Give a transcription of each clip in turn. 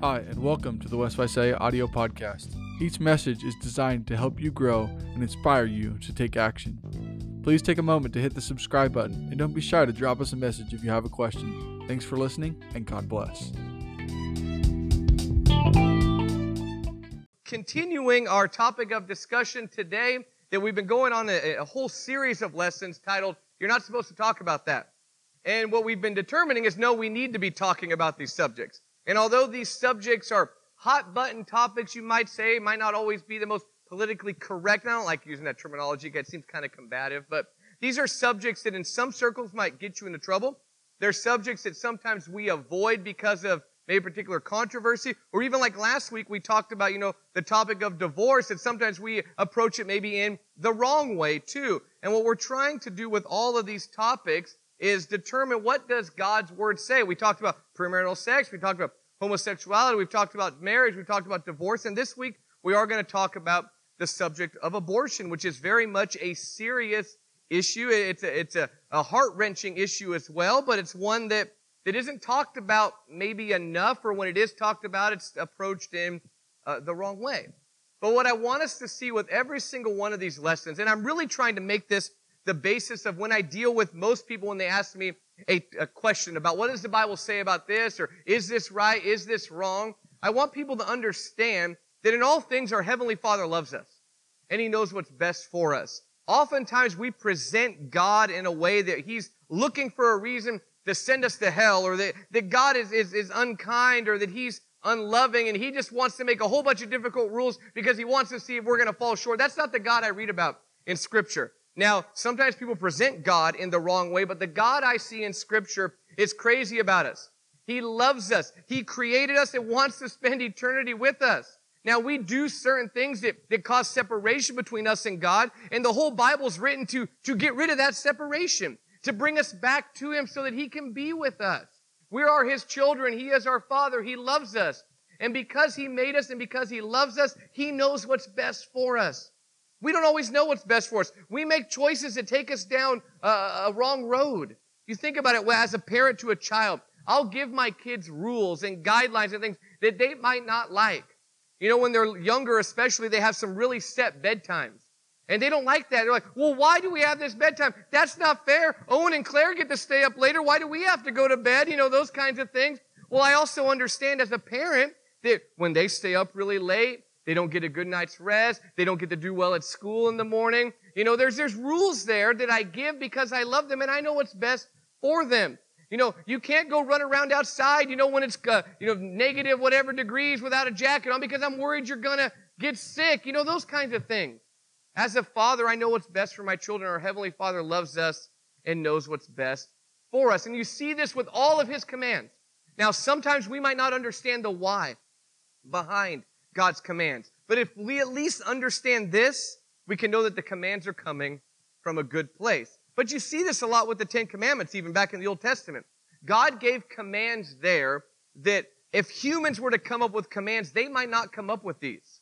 Hi, and welcome to the West Visalia audio podcast. Each message is designed to help you grow and inspire you to take action. Please take a moment to hit the subscribe button and don't be shy to drop us a message if you have a question. Thanks for listening and God bless. Continuing our topic of discussion today, that we've been going on a, a whole series of lessons titled, You're Not Supposed to Talk About That. And what we've been determining is no, we need to be talking about these subjects. And although these subjects are hot button topics, you might say, might not always be the most politically correct. I don't like using that terminology. It seems kind of combative, but these are subjects that in some circles might get you into trouble. They're subjects that sometimes we avoid because of maybe particular controversy, or even like last week we talked about, you know, the topic of divorce, that sometimes we approach it maybe in the wrong way too. And what we're trying to do with all of these topics is determine what does God's word say. We talked about premarital sex, we talked about homosexuality, we've talked about marriage, we've talked about divorce, and this week we are going to talk about the subject of abortion, which is very much a serious issue. It's a, it's a, a heart-wrenching issue as well, but it's one that, that isn't talked about maybe enough, or when it is talked about, it's approached in uh, the wrong way. But what I want us to see with every single one of these lessons, and I'm really trying to make this the basis of when I deal with most people when they ask me a, a, question about what does the Bible say about this or is this right? Is this wrong? I want people to understand that in all things our Heavenly Father loves us and He knows what's best for us. Oftentimes we present God in a way that He's looking for a reason to send us to hell or that, that God is, is, is unkind or that He's unloving and He just wants to make a whole bunch of difficult rules because He wants to see if we're going to fall short. That's not the God I read about in Scripture. Now, sometimes people present God in the wrong way, but the God I see in scripture is crazy about us. He loves us. He created us and wants to spend eternity with us. Now we do certain things that, that cause separation between us and God, and the whole Bible's written to, to get rid of that separation, to bring us back to Him so that He can be with us. We are His children. He is our Father. He loves us. And because He made us and because He loves us, He knows what's best for us. We don't always know what's best for us. We make choices that take us down a, a wrong road. You think about it well, as a parent to a child. I'll give my kids rules and guidelines and things that they might not like. You know, when they're younger, especially, they have some really set bedtimes. And they don't like that. They're like, well, why do we have this bedtime? That's not fair. Owen and Claire get to stay up later. Why do we have to go to bed? You know, those kinds of things. Well, I also understand as a parent that when they stay up really late, they don't get a good night's rest. They don't get to do well at school in the morning. You know, there's, there's rules there that I give because I love them and I know what's best for them. You know, you can't go run around outside, you know, when it's, uh, you know, negative whatever degrees without a jacket on because I'm worried you're gonna get sick. You know, those kinds of things. As a father, I know what's best for my children. Our Heavenly Father loves us and knows what's best for us. And you see this with all of His commands. Now, sometimes we might not understand the why behind God's commands. But if we at least understand this, we can know that the commands are coming from a good place. But you see this a lot with the Ten Commandments, even back in the Old Testament. God gave commands there that if humans were to come up with commands, they might not come up with these.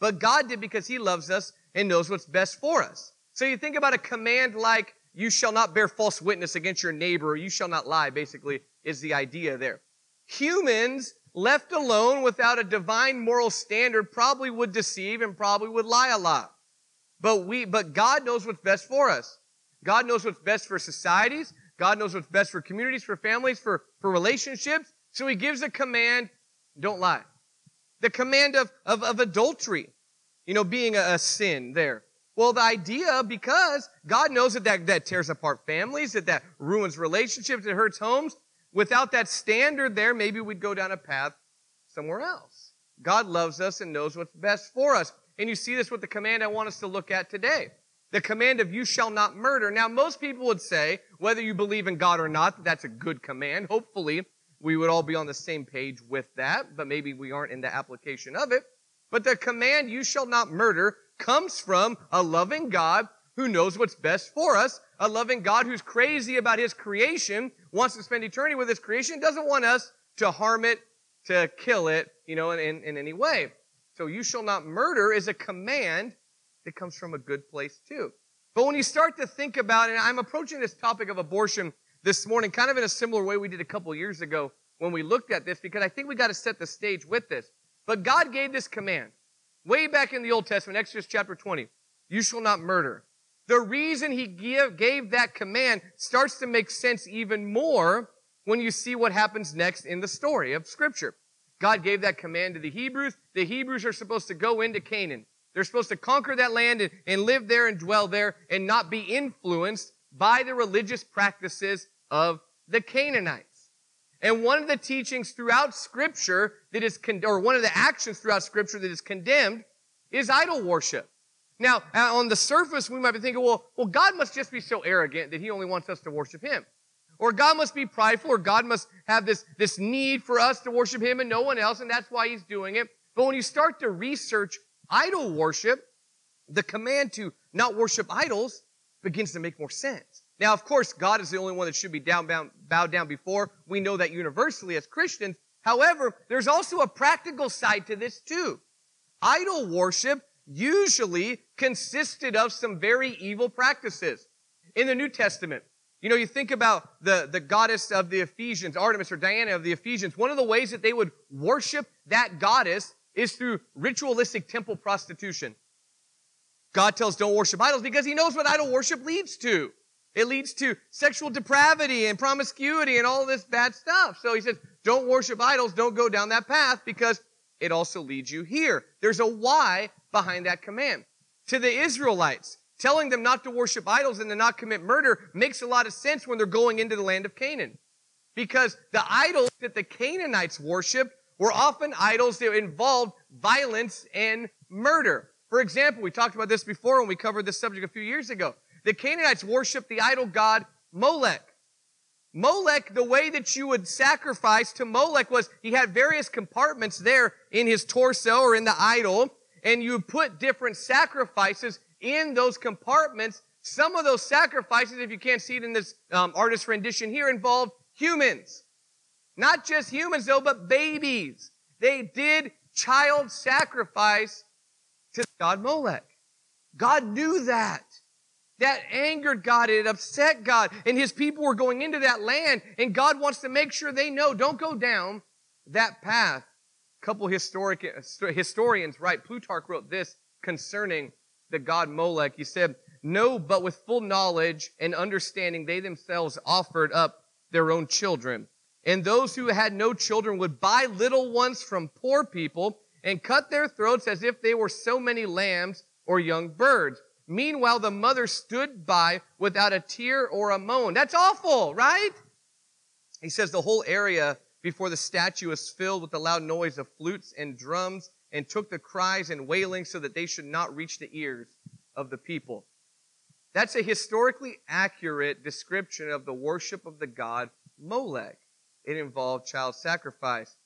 But God did because He loves us and knows what's best for us. So you think about a command like, you shall not bear false witness against your neighbor, or you shall not lie, basically, is the idea there. Humans left alone without a divine moral standard, probably would deceive and probably would lie a lot. But we, but God knows what's best for us. God knows what's best for societies. God knows what's best for communities, for families, for, for relationships. So he gives a command, don't lie. The command of, of, of adultery, you know, being a, a sin there. Well, the idea, because God knows that, that that tears apart families, that that ruins relationships, it hurts homes, Without that standard there, maybe we'd go down a path somewhere else. God loves us and knows what's best for us. And you see this with the command I want us to look at today. The command of you shall not murder. Now, most people would say, whether you believe in God or not, that's a good command. Hopefully, we would all be on the same page with that, but maybe we aren't in the application of it. But the command, you shall not murder, comes from a loving God who knows what's best for us, a loving God who's crazy about his creation, wants to spend eternity with his creation, doesn't want us to harm it, to kill it, you know, in, in, in any way. So you shall not murder is a command that comes from a good place too. But when you start to think about it, I'm approaching this topic of abortion this morning kind of in a similar way we did a couple years ago when we looked at this because I think we got to set the stage with this. But God gave this command way back in the Old Testament, Exodus chapter 20. You shall not murder. The reason he give, gave that command starts to make sense even more when you see what happens next in the story of scripture. God gave that command to the Hebrews. The Hebrews are supposed to go into Canaan. They're supposed to conquer that land and, and live there and dwell there and not be influenced by the religious practices of the Canaanites. And one of the teachings throughout scripture that is, con- or one of the actions throughout scripture that is condemned is idol worship. Now, uh, on the surface, we might be thinking, well, well, God must just be so arrogant that he only wants us to worship him. Or God must be prideful, or God must have this, this need for us to worship him and no one else, and that's why he's doing it. But when you start to research idol worship, the command to not worship idols begins to make more sense. Now, of course, God is the only one that should be down, bound, bowed down before. We know that universally as Christians. However, there's also a practical side to this too. Idol worship usually consisted of some very evil practices. In the New Testament, you know, you think about the, the goddess of the Ephesians, Artemis or Diana of the Ephesians. One of the ways that they would worship that goddess is through ritualistic temple prostitution. God tells don't worship idols because he knows what idol worship leads to. It leads to sexual depravity and promiscuity and all this bad stuff. So he says, don't worship idols, don't go down that path because it also leads you here. There's a why behind that command. To the Israelites, telling them not to worship idols and to not commit murder makes a lot of sense when they're going into the land of Canaan. Because the idols that the Canaanites worshiped were often idols that involved violence and murder. For example, we talked about this before when we covered this subject a few years ago. The Canaanites worshiped the idol god Molech. Molech, the way that you would sacrifice to Molech was he had various compartments there in his torso or in the idol, and you put different sacrifices in those compartments. Some of those sacrifices, if you can't see it in this um, artist rendition here, involved humans. Not just humans though, but babies. They did child sacrifice to God Molech. God knew that. That angered God. It upset God. And his people were going into that land. And God wants to make sure they know, don't go down that path. Couple historic, uh, historians write, Plutarch wrote this concerning the god Molech. He said, No, but with full knowledge and understanding, they themselves offered up their own children. And those who had no children would buy little ones from poor people and cut their throats as if they were so many lambs or young birds. Meanwhile, the mother stood by without a tear or a moan. That's awful, right? He says the whole area before the statue was filled with the loud noise of flutes and drums and took the cries and wailing so that they should not reach the ears of the people. That's a historically accurate description of the worship of the god Molech. It involved child sacrifice.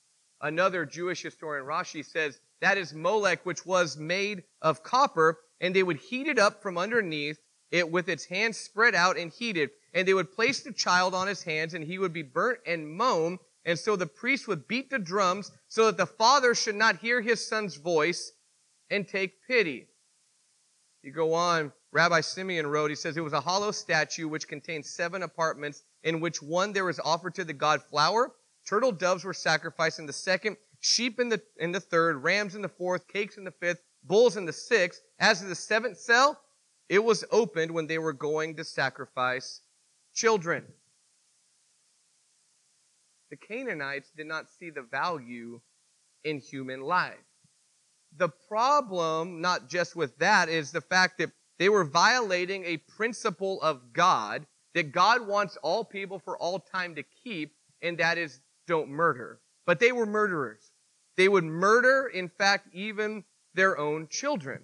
Another Jewish historian, Rashi, says that is Molech, which was made of copper and they would heat it up from underneath it with its hands spread out and heated. And they would place the child on his hands and he would be burnt and moan. And so the priest would beat the drums so that the father should not hear his son's voice and take pity. You go on, Rabbi Simeon wrote, he says, it was a hollow statue which contained seven apartments in which one there was offered to the god flour. Turtle doves were sacrificed in the second, sheep in the, in the third, rams in the fourth, cakes in the fifth, bulls in the sixth. As to the seventh cell, it was opened when they were going to sacrifice children. The Canaanites did not see the value in human life. The problem, not just with that, is the fact that they were violating a principle of God that God wants all people for all time to keep, and that is don't murder. But they were murderers. They would murder, in fact, even their own children.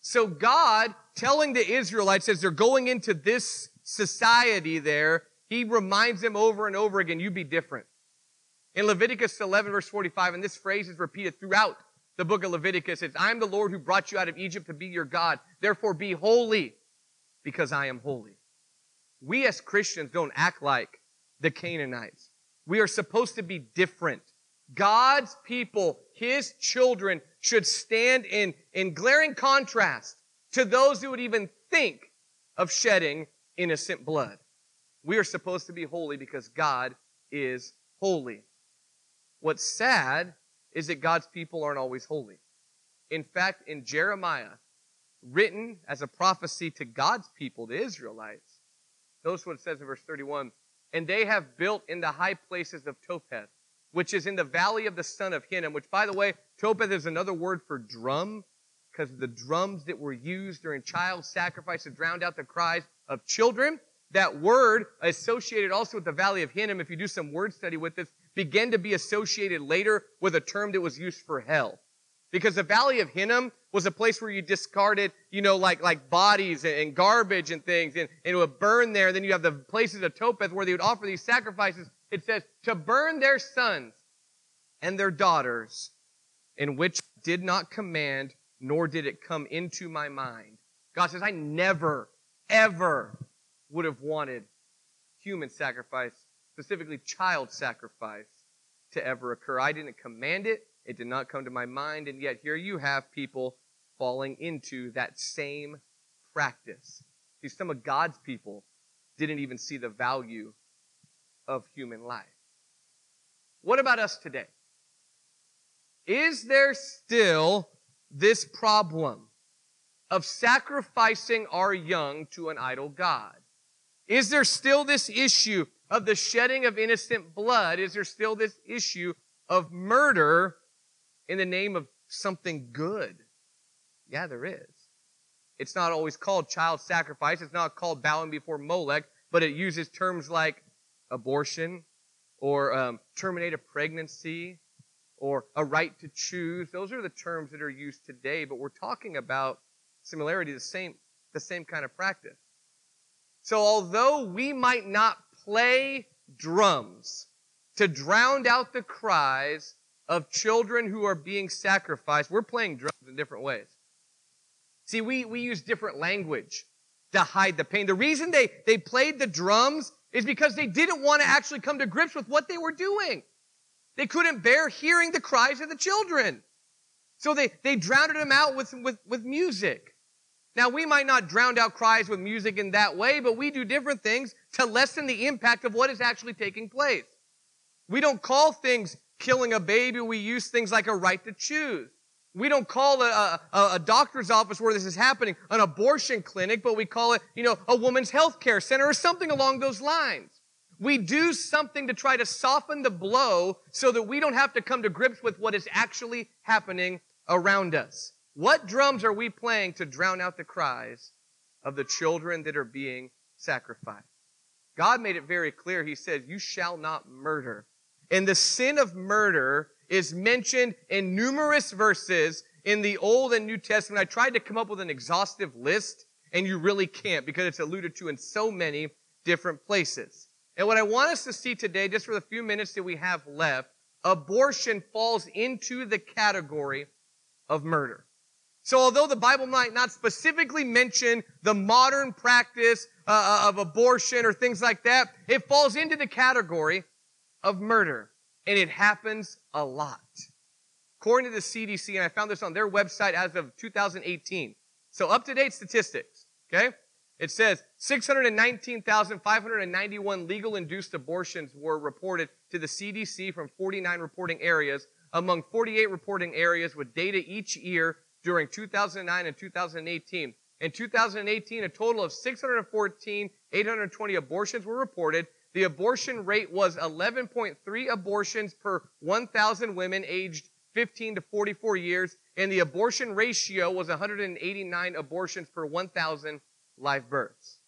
So God telling the Israelites as they're going into this society there, he reminds them over and over again, you be different. In Leviticus 11 verse 45, and this phrase is repeated throughout the book of Leviticus, it's, I am the Lord who brought you out of Egypt to be your God. Therefore be holy because I am holy. We as Christians don't act like the Canaanites. We are supposed to be different. God's people, His children, should stand in, in glaring contrast to those who would even think of shedding innocent blood. We are supposed to be holy because God is holy. What's sad is that God's people aren't always holy. In fact, in Jeremiah, written as a prophecy to God's people, the Israelites, notice what it says in verse 31 And they have built in the high places of Topheth, which is in the valley of the son of Hinnom, which, by the way, Topheth is another word for drum, because the drums that were used during child sacrifice to drown out the cries of children. That word associated also with the valley of Hinnom, if you do some word study with this, began to be associated later with a term that was used for hell. Because the valley of Hinnom was a place where you discarded, you know, like, like bodies and, garbage and things, and, and, it would burn there. And then you have the places of Topheth where they would offer these sacrifices. It says, to burn their sons and their daughters, in which did not command, nor did it come into my mind. God says, I never, ever would have wanted human sacrifice, specifically child sacrifice, to ever occur. I didn't command it. It did not come to my mind. And yet here you have people falling into that same practice. See, some of God's people didn't even see the value of human life. What about us today? Is there still this problem of sacrificing our young to an idol God? Is there still this issue of the shedding of innocent blood? Is there still this issue of murder in the name of something good? Yeah, there is. It's not always called child sacrifice. It's not called bowing before Molech, but it uses terms like abortion or um, terminate a pregnancy or a right to choose. Those are the terms that are used today, but we're talking about similarity, the same, the same kind of practice. So although we might not play drums to drown out the cries of children who are being sacrificed, we're playing drums in different ways. See, we, we use different language to hide the pain. The reason they, they played the drums is because they didn't want to actually come to grips with what they were doing. They couldn't bear hearing the cries of the children. So they, they drowned them out with, with, with music. Now, we might not drown out cries with music in that way, but we do different things to lessen the impact of what is actually taking place. We don't call things killing a baby. We use things like a right to choose. We don't call a, a, a, doctor's office where this is happening an abortion clinic, but we call it, you know, a woman's health care center or something along those lines. We do something to try to soften the blow so that we don't have to come to grips with what is actually happening around us. What drums are we playing to drown out the cries of the children that are being sacrificed? God made it very clear. He said, You shall not murder. And the sin of murder is mentioned in numerous verses in the Old and New Testament. I tried to come up with an exhaustive list, and you really can't because it's alluded to in so many different places. And what I want us to see today, just for the few minutes that we have left, abortion falls into the category of murder. So although the Bible might not specifically mention the modern practice uh, uh, of abortion or things like that, it falls into the category of murder. And it happens a lot. According to the CDC, and I found this on their website as of 2018. So up to date statistics, okay? It says 619,591 legal induced abortions were reported to the CDC from 49 reporting areas, among 48 reporting areas with data each year during 2009 and 2018. In 2018, a total of 614,820 abortions were reported. The abortion rate was 11.3 abortions per 1,000 women aged 15 to 44 years, and the abortion ratio was 189 abortions per 1,000 live births.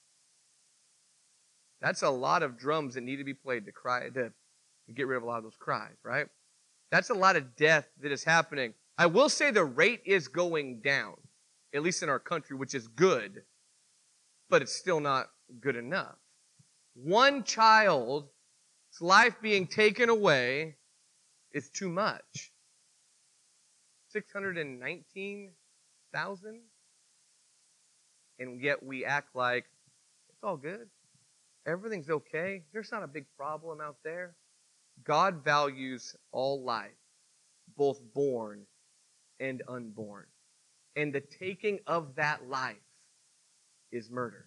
That's a lot of drums that need to be played to cry to get rid of a lot of those cries, right? That's a lot of death that is happening. I will say the rate is going down, at least in our country, which is good, but it's still not good enough. One child's life being taken away is too much. 619,000? And yet we act like it's all good. Everything's okay. There's not a big problem out there. God values all life, both born and unborn. And the taking of that life is murder.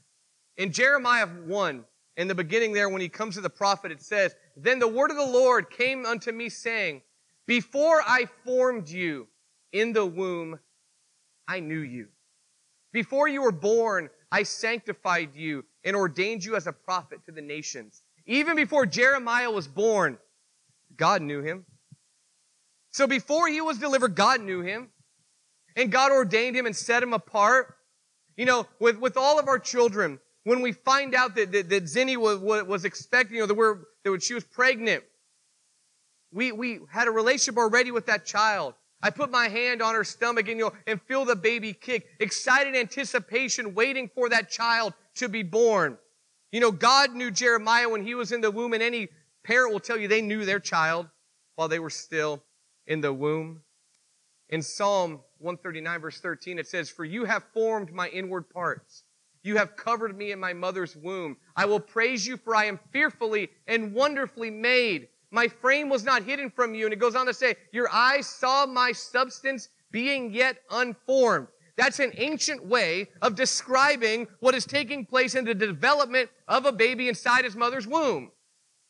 In Jeremiah 1, in the beginning there, when he comes to the prophet, it says, Then the word of the Lord came unto me, saying, Before I formed you in the womb, I knew you. Before you were born, I sanctified you and ordained you as a prophet to the nations. Even before Jeremiah was born, God knew him. So before he was delivered, God knew him. And God ordained him and set him apart. You know, with, with all of our children, when we find out that, that, that Zinni was, was expecting, you know, that, we're, that she was pregnant, we, we had a relationship already with that child. I put my hand on her stomach and, you know, and feel the baby kick. Excited anticipation, waiting for that child to be born. You know, God knew Jeremiah when he was in the womb, and any parent will tell you they knew their child while they were still in the womb. In Psalm 139, verse 13, it says, For you have formed my inward parts. You have covered me in my mother's womb. I will praise you, for I am fearfully and wonderfully made. My frame was not hidden from you. And it goes on to say, Your eyes saw my substance being yet unformed. That's an ancient way of describing what is taking place in the development of a baby inside his mother's womb.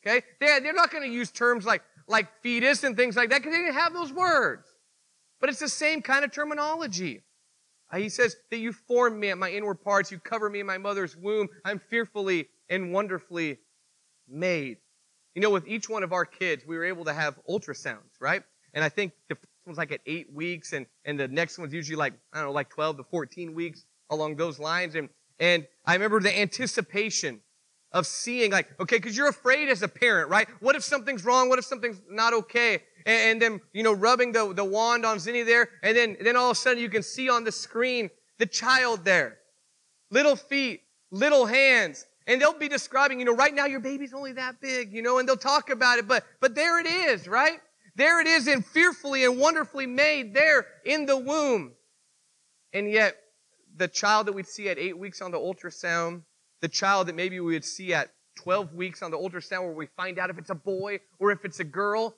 Okay? They're, they're not going to use terms like, like fetus and things like that because they didn't have those words. But it's the same kind of terminology. Uh, he says that you formed me at my inward parts. You cover me in my mother's womb. I'm fearfully and wonderfully made. You know, with each one of our kids, we were able to have ultrasounds, right? And I think the first one's like at eight weeks, and, and the next one's usually like, I don't know, like 12 to 14 weeks along those lines. And, and I remember the anticipation of seeing like, okay, because you're afraid as a parent, right? What if something's wrong? What if something's not okay? And, and then, you know, rubbing the, the wand on Zinni there, and then, then all of a sudden you can see on the screen the child there. Little feet, little hands, and they'll be describing, you know, right now your baby's only that big, you know, and they'll talk about it, but, but there it is, right? There it is and fearfully and wonderfully made there in the womb. And yet, the child that we'd see at eight weeks on the ultrasound, the child that maybe we would see at 12 weeks on the ultrasound where we find out if it's a boy or if it's a girl,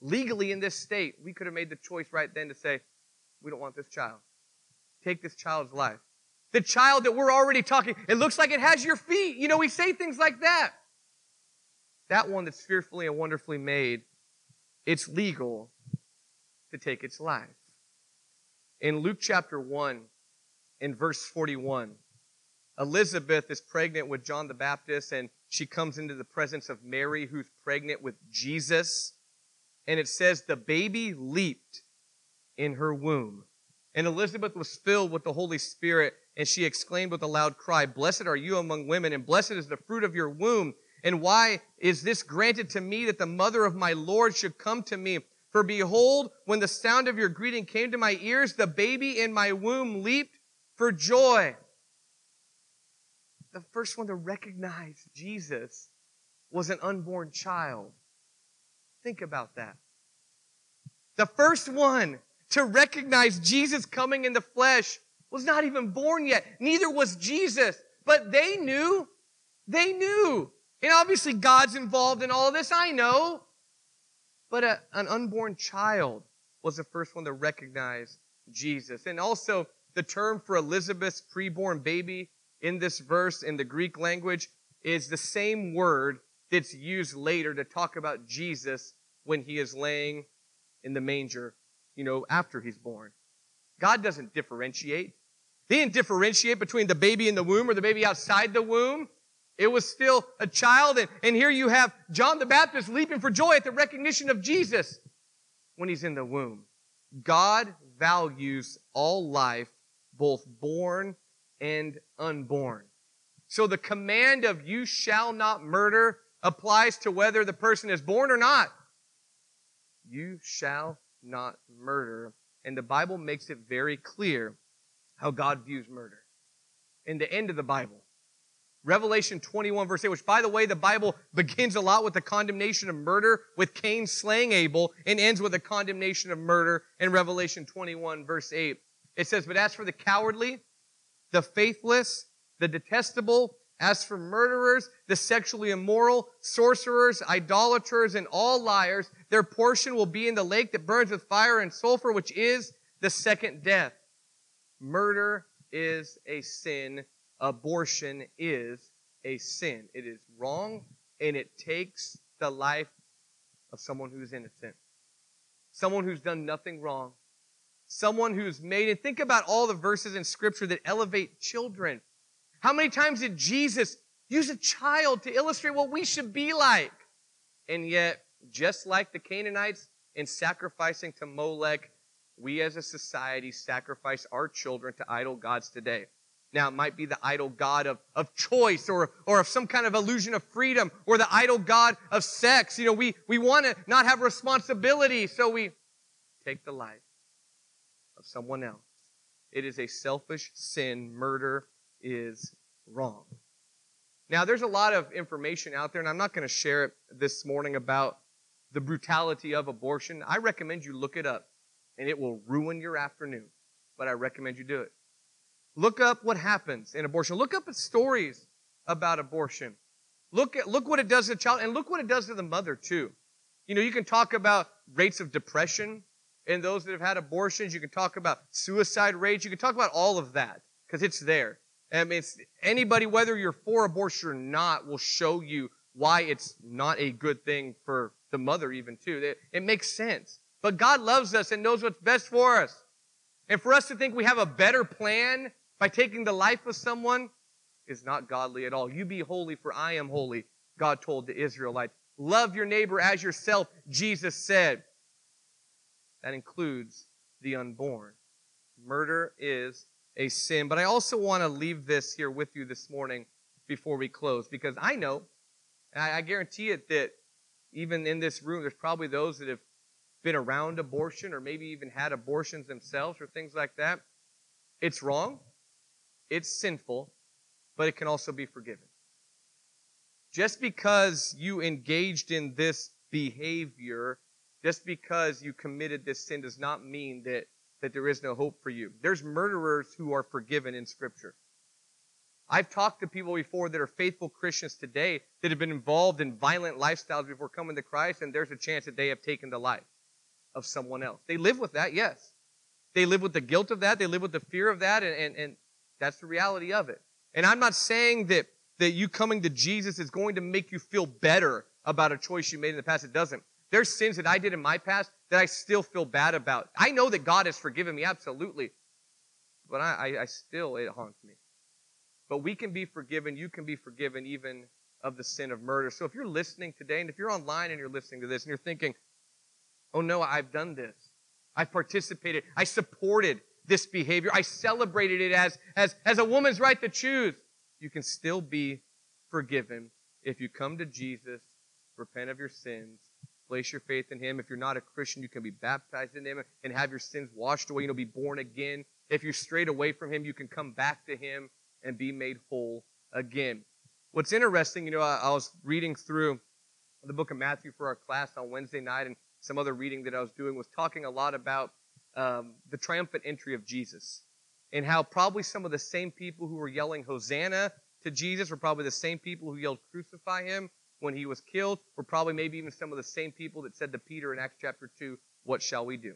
legally in this state, we could have made the choice right then to say, we don't want this child. Take this child's life. The child that we're already talking, it looks like it has your feet. You know, we say things like that. That one that's fearfully and wonderfully made, it's legal to take its life. In Luke chapter 1, in verse 41, Elizabeth is pregnant with John the Baptist, and she comes into the presence of Mary, who's pregnant with Jesus. And it says, the baby leaped in her womb. And Elizabeth was filled with the Holy Spirit, and she exclaimed with a loud cry, Blessed are you among women, and blessed is the fruit of your womb. And why is this granted to me that the mother of my Lord should come to me? For behold, when the sound of your greeting came to my ears, the baby in my womb leaped for joy. The first one to recognize Jesus was an unborn child. Think about that. The first one to recognize Jesus coming in the flesh was not even born yet. Neither was Jesus. But they knew. They knew. And obviously God's involved in all this. I know. But a, an unborn child was the first one to recognize Jesus. And also the term for Elizabeth's preborn baby in this verse in the Greek language is the same word that's used later to talk about Jesus when he is laying in the manger you know, after he's born. God doesn't differentiate. He didn't differentiate between the baby in the womb or the baby outside the womb. It was still a child. And, and here you have John the Baptist leaping for joy at the recognition of Jesus when he's in the womb. God values all life, both born and unborn. So the command of you shall not murder applies to whether the person is born or not. You shall not murder. And the Bible makes it very clear how God views murder. In the end of the Bible, Revelation 21 verse 8, which by the way, the Bible begins a lot with the condemnation of murder with Cain slaying Abel and ends with the condemnation of murder in Revelation 21 verse 8. It says, but as for the cowardly, the faithless, the detestable, as for murderers, the sexually immoral, sorcerers, idolaters, and all liars, their portion will be in the lake that burns with fire and sulfur, which is the second death. Murder is a sin. Abortion is a sin. It is wrong and it takes the life of someone who is innocent. someone who's done nothing wrong, someone who's made, and think about all the verses in Scripture that elevate children. How many times did Jesus use a child to illustrate what we should be like? And yet, just like the Canaanites in sacrificing to Molech, we as a society sacrifice our children to idol gods today. Now, it might be the idol god of, of choice or, or of some kind of illusion of freedom or the idol god of sex. You know, we, we want to not have responsibility, so we take the life of someone else. It is a selfish sin. Murder is wrong. Now, there's a lot of information out there, and I'm not going to share it this morning about the brutality of abortion. I recommend you look it up, and it will ruin your afternoon, but I recommend you do it. Look up what happens in abortion. Look up stories about abortion. Look at, look what it does to the child, and look what it does to the mother, too. You know, you can talk about rates of depression in those that have had abortions. You can talk about suicide rates. You can talk about all of that because it's there. I mean, anybody, whether you're for abortion or not, will show you why it's not a good thing for the mother, even too. It, it makes sense. But God loves us and knows what's best for us. And for us to think we have a better plan by taking the life of someone is not godly at all. You be holy, for I am holy, God told the Israelites. Love your neighbor as yourself, Jesus said. That includes the unborn. Murder is a sin. But I also want to leave this here with you this morning before we close because I know, and I guarantee it, that even in this room, there's probably those that have been around abortion or maybe even had abortions themselves or things like that. It's wrong, it's sinful, but it can also be forgiven. Just because you engaged in this behavior, just because you committed this sin does not mean that that there is no hope for you. There's murderers who are forgiven in Scripture. I've talked to people before that are faithful Christians today that have been involved in violent lifestyles before coming to Christ, and there's a chance that they have taken the life of someone else. They live with that, yes. They live with the guilt of that, they live with the fear of that, and, and, and that's the reality of it. And I'm not saying that, that you coming to Jesus is going to make you feel better about a choice you made in the past. It doesn't. There's sins that I did in my past that I still feel bad about. I know that God has forgiven me, absolutely. But I, I, I still, it haunts me. But we can be forgiven. You can be forgiven even of the sin of murder. So if you're listening today, and if you're online and you're listening to this and you're thinking, oh no, I've done this. I've participated. I supported this behavior. I celebrated it as, as, as a woman's right to choose. You can still be forgiven if you come to Jesus, repent of your sins, Place your faith in Him. If you're not a Christian, you can be baptized in Him and have your sins washed away. You know, be born again. If you're strayed away from Him, you can come back to Him and be made whole again. What's interesting, you know, I, I was reading through the book of Matthew for our class on Wednesday night, and some other reading that I was doing was talking a lot about um, the triumphant entry of Jesus and how probably some of the same people who were yelling Hosanna to Jesus were probably the same people who yelled Crucify Him when he was killed were probably maybe even some of the same people that said to Peter in Acts chapter 2, What shall we do?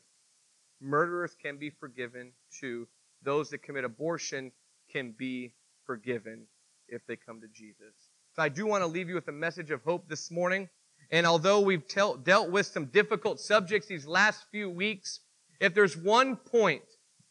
Murderers can be forgiven too. Those that commit abortion can be forgiven if they come to Jesus. So I do want to leave you with a message of hope this morning. And although we've dealt with some difficult subjects these last few weeks, if there's one point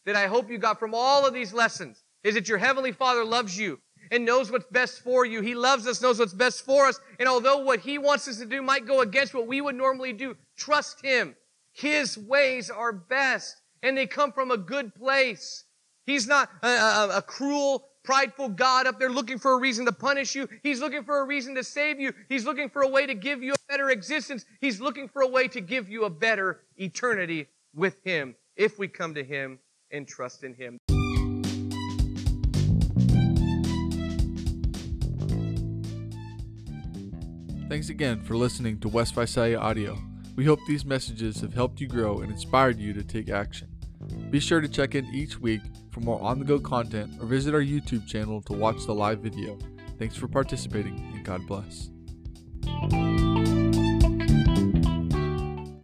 that I hope you got from all of these lessons, is that your Heavenly Father loves you and knows what's best for you. He loves us, knows what's best for us. And although what He wants us to do might go against what we would normally do, trust Him. His ways are best and they come from a good place. He's not a, a, a cruel, prideful God up there looking for a reason to punish you. He's looking for a reason to save you. He's looking for a way to give you a better existence. He's looking for a way to give you a better eternity with Him if we come to Him and trust in Him. Thanks again for listening to West Visalia Audio. We hope these messages have helped you grow and inspired you to take action. Be sure to check in each week for more on the go content or visit our YouTube channel to watch the live video. Thanks for participating and God bless.